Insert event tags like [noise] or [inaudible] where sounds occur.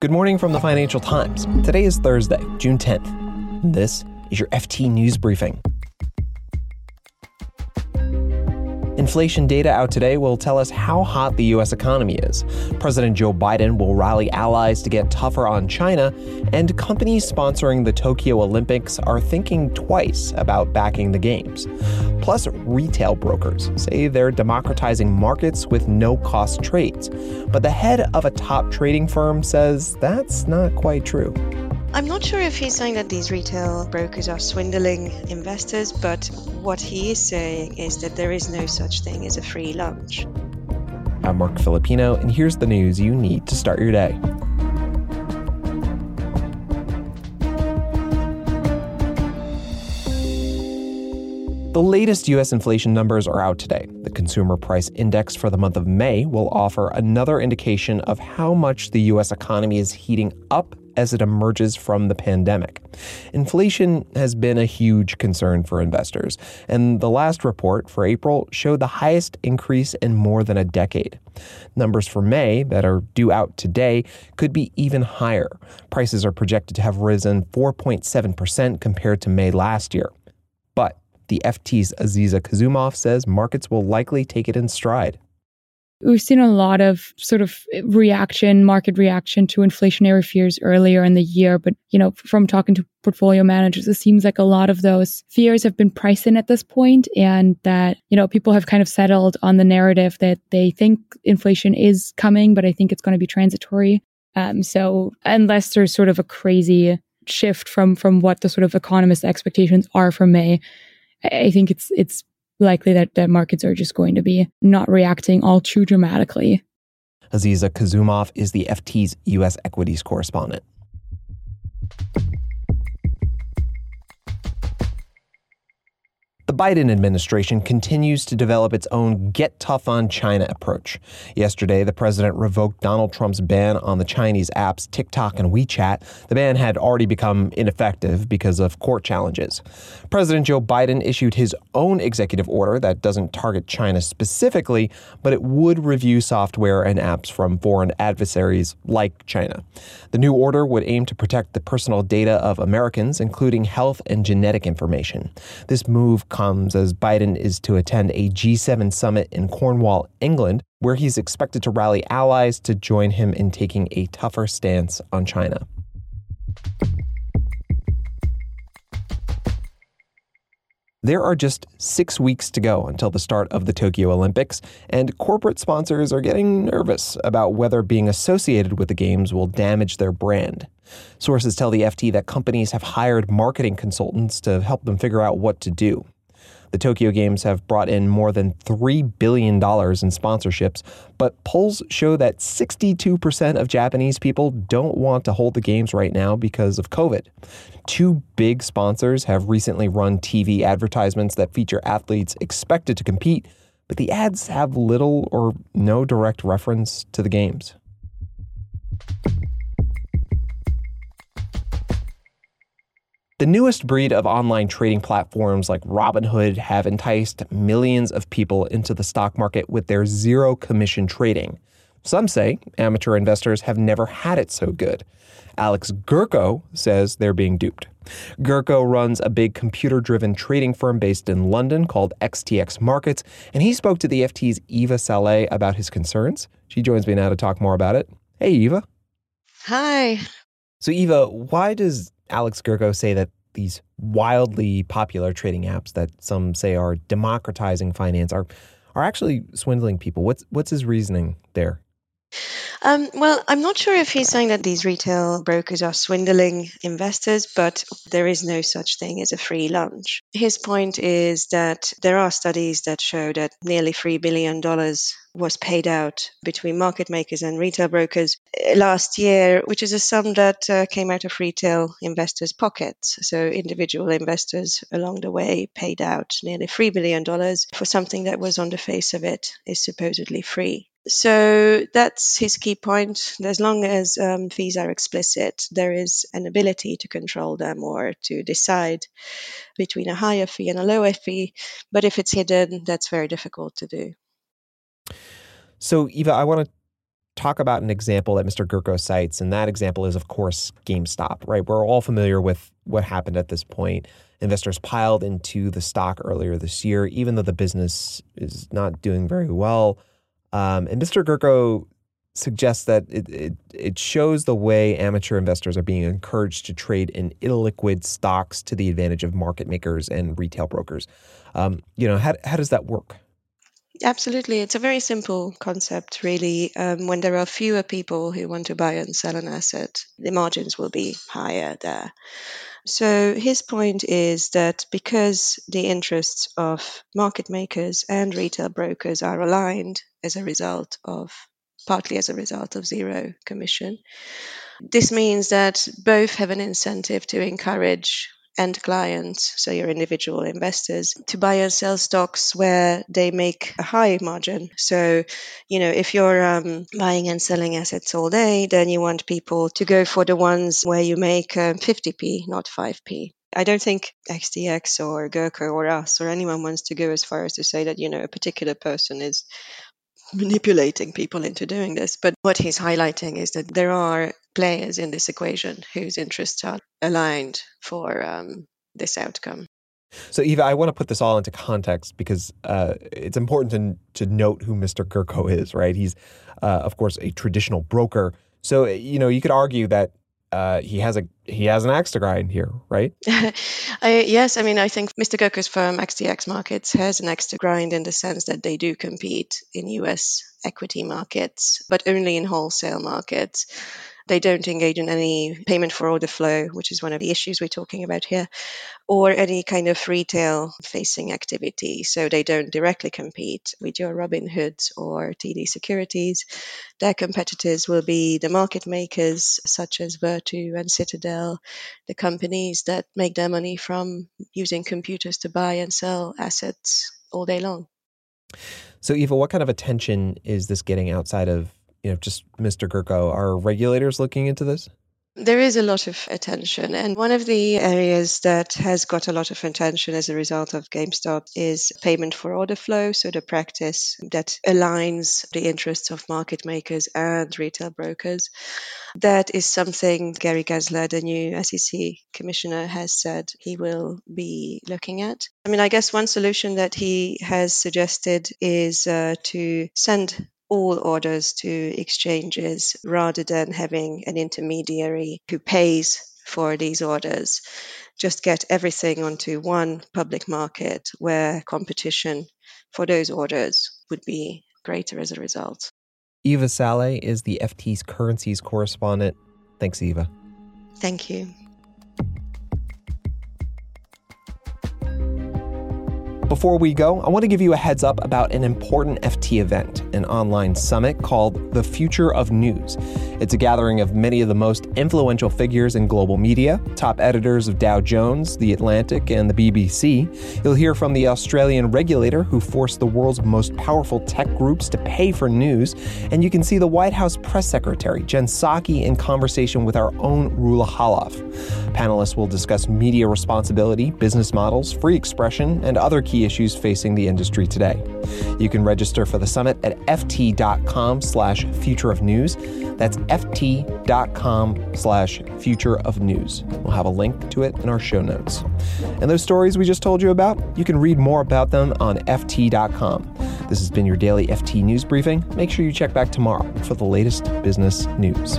Good morning from the Financial Times. Today is Thursday, June 10th. This is your FT News Briefing. Inflation data out today will tell us how hot the U.S. economy is. President Joe Biden will rally allies to get tougher on China, and companies sponsoring the Tokyo Olympics are thinking twice about backing the Games. Plus, retail brokers say they're democratizing markets with no cost trades. But the head of a top trading firm says that's not quite true. I'm not sure if he's saying that these retail brokers are swindling investors, but what he is saying is that there is no such thing as a free lunch. I'm Marc Filippino, and here's the news you need to start your day. The latest U.S. inflation numbers are out today. The Consumer Price Index for the month of May will offer another indication of how much the U.S. economy is heating up as it emerges from the pandemic. Inflation has been a huge concern for investors, and the last report for April showed the highest increase in more than a decade. Numbers for May that are due out today could be even higher. Prices are projected to have risen 4.7% compared to May last year. The FT's Aziza Kasumov says markets will likely take it in stride. We've seen a lot of sort of reaction, market reaction to inflationary fears earlier in the year. But, you know, from talking to portfolio managers, it seems like a lot of those fears have been priced in at this point and that, you know, people have kind of settled on the narrative that they think inflation is coming, but I think it's going to be transitory. Um, so unless there's sort of a crazy shift from from what the sort of economist expectations are for May, I think it's it's likely that, that markets are just going to be not reacting all too dramatically. Aziza Kasumov is the FT's U.S. equities correspondent. The Biden administration continues to develop its own get tough on China approach. Yesterday, the president revoked Donald Trump's ban on the Chinese apps TikTok and WeChat. The ban had already become ineffective because of court challenges. President Joe Biden issued his own executive order that doesn't target China specifically, but it would review software and apps from foreign adversaries like China. The new order would aim to protect the personal data of Americans, including health and genetic information. This move comes as Biden is to attend a G7 summit in Cornwall, England, where he's expected to rally allies to join him in taking a tougher stance on China. There are just six weeks to go until the start of the Tokyo Olympics, and corporate sponsors are getting nervous about whether being associated with the Games will damage their brand. Sources tell the FT that companies have hired marketing consultants to help them figure out what to do. The Tokyo Games have brought in more than $3 billion in sponsorships, but polls show that 62% of Japanese people don't want to hold the Games right now because of COVID. Two big sponsors have recently run TV advertisements that feature athletes expected to compete, but the ads have little or no direct reference to the Games. The newest breed of online trading platforms like Robinhood have enticed millions of people into the stock market with their zero commission trading. Some say amateur investors have never had it so good. Alex Gerko says they're being duped. Gerko runs a big computer driven trading firm based in London called XTX Markets, and he spoke to the FT's Eva Szalay about his concerns. She joins me now to talk more about it. Hey, Eva. Hi. So, Eva, why does Alex Gerko say that these wildly popular trading apps that some say are democratizing finance are are actually swindling people. What's what's his reasoning there? Um, well, I'm not sure if he's saying that these retail brokers are swindling investors, but there is no such thing as a free lunch. His point is that there are studies that show that nearly $3 billion was paid out between market makers and retail brokers uh, last year, which is a sum that uh, came out of retail investors' pockets. So individual investors along the way paid out nearly $3 billion for something that was on the face of it is supposedly free. So that's his key point. As long as um, fees are explicit, there is an ability to control them or to decide between a higher fee and a lower fee. But if it's hidden, that's very difficult to do. So, Eva, I want to talk about an example that Mr. Gerko cites, and that example is, of course, GameStop, right? We're all familiar with what happened at this point. Investors piled into the stock earlier this year, even though the business is not doing very well. Um, and Mr. Gerko suggests that it, it, it shows the way amateur investors are being encouraged to trade in illiquid stocks to the advantage of market makers and retail brokers. Um, you know, how, how does that work? Absolutely. It's a very simple concept, really. Um, when there are fewer people who want to buy and sell an asset, the margins will be higher there. So his point is that because the interests of market makers and retail brokers are aligned as a result of partly as a result of zero commission. This means that both have an incentive to encourage end clients, so your individual investors, to buy and sell stocks where they make a high margin. So, you know, if you're um, buying and selling assets all day, then you want people to go for the ones where you make um, 50p, not 5p. I don't think XTX or Gerko or us or anyone wants to go as far as to say that, you know, a particular person is manipulating people into doing this. But what he's highlighting is that there are players in this equation whose interests are aligned for um, this outcome. So, Eva, I want to put this all into context because uh, it's important to, to note who Mr. Gerko is, right? He's, uh, of course, a traditional broker. So, you know, you could argue that uh, he has a he has an axe to grind here, right? [laughs] I, yes, I mean I think Mr. Gerko's firm XTX Markets has an axe to grind in the sense that they do compete in U.S. equity markets, but only in wholesale markets. They don't engage in any payment for order flow, which is one of the issues we're talking about here, or any kind of retail facing activity. So they don't directly compete with your Robinhoods or TD Securities. Their competitors will be the market makers such as Virtu and Citadel, the companies that make their money from using computers to buy and sell assets all day long. So, Eva, what kind of attention is this getting outside of you know, just Mr. Gerko, are regulators looking into this? There is a lot of attention. And one of the areas that has got a lot of attention as a result of GameStop is payment for order flow. So, the practice that aligns the interests of market makers and retail brokers. That is something Gary Gensler, the new SEC commissioner, has said he will be looking at. I mean, I guess one solution that he has suggested is uh, to send all orders to exchanges rather than having an intermediary who pays for these orders. Just get everything onto one public market where competition for those orders would be greater as a result. Eva Szalay is the FT's currencies correspondent. Thanks, Eva. Thank you. Before we go, I want to give you a heads up about an important FT event, an online summit called The Future of News. It's a gathering of many of the most influential figures in global media, top editors of Dow Jones, The Atlantic, and the BBC. You'll hear from the Australian regulator who forced the world's most powerful tech groups to pay for news, and you can see the White House press secretary, Jen Psaki, in conversation with our own Roula Khalaf. Panelists will discuss media responsibility, business models, free expression, and other key issues facing the industry today. You can register for the summit ft.com slash future of news. That's ft.com slash future of news. We'll have a link to it in our show notes. And those stories we just told you about, you can read more about them on ft.com. This has been your daily FT news briefing. Make sure you check back tomorrow for the latest business news.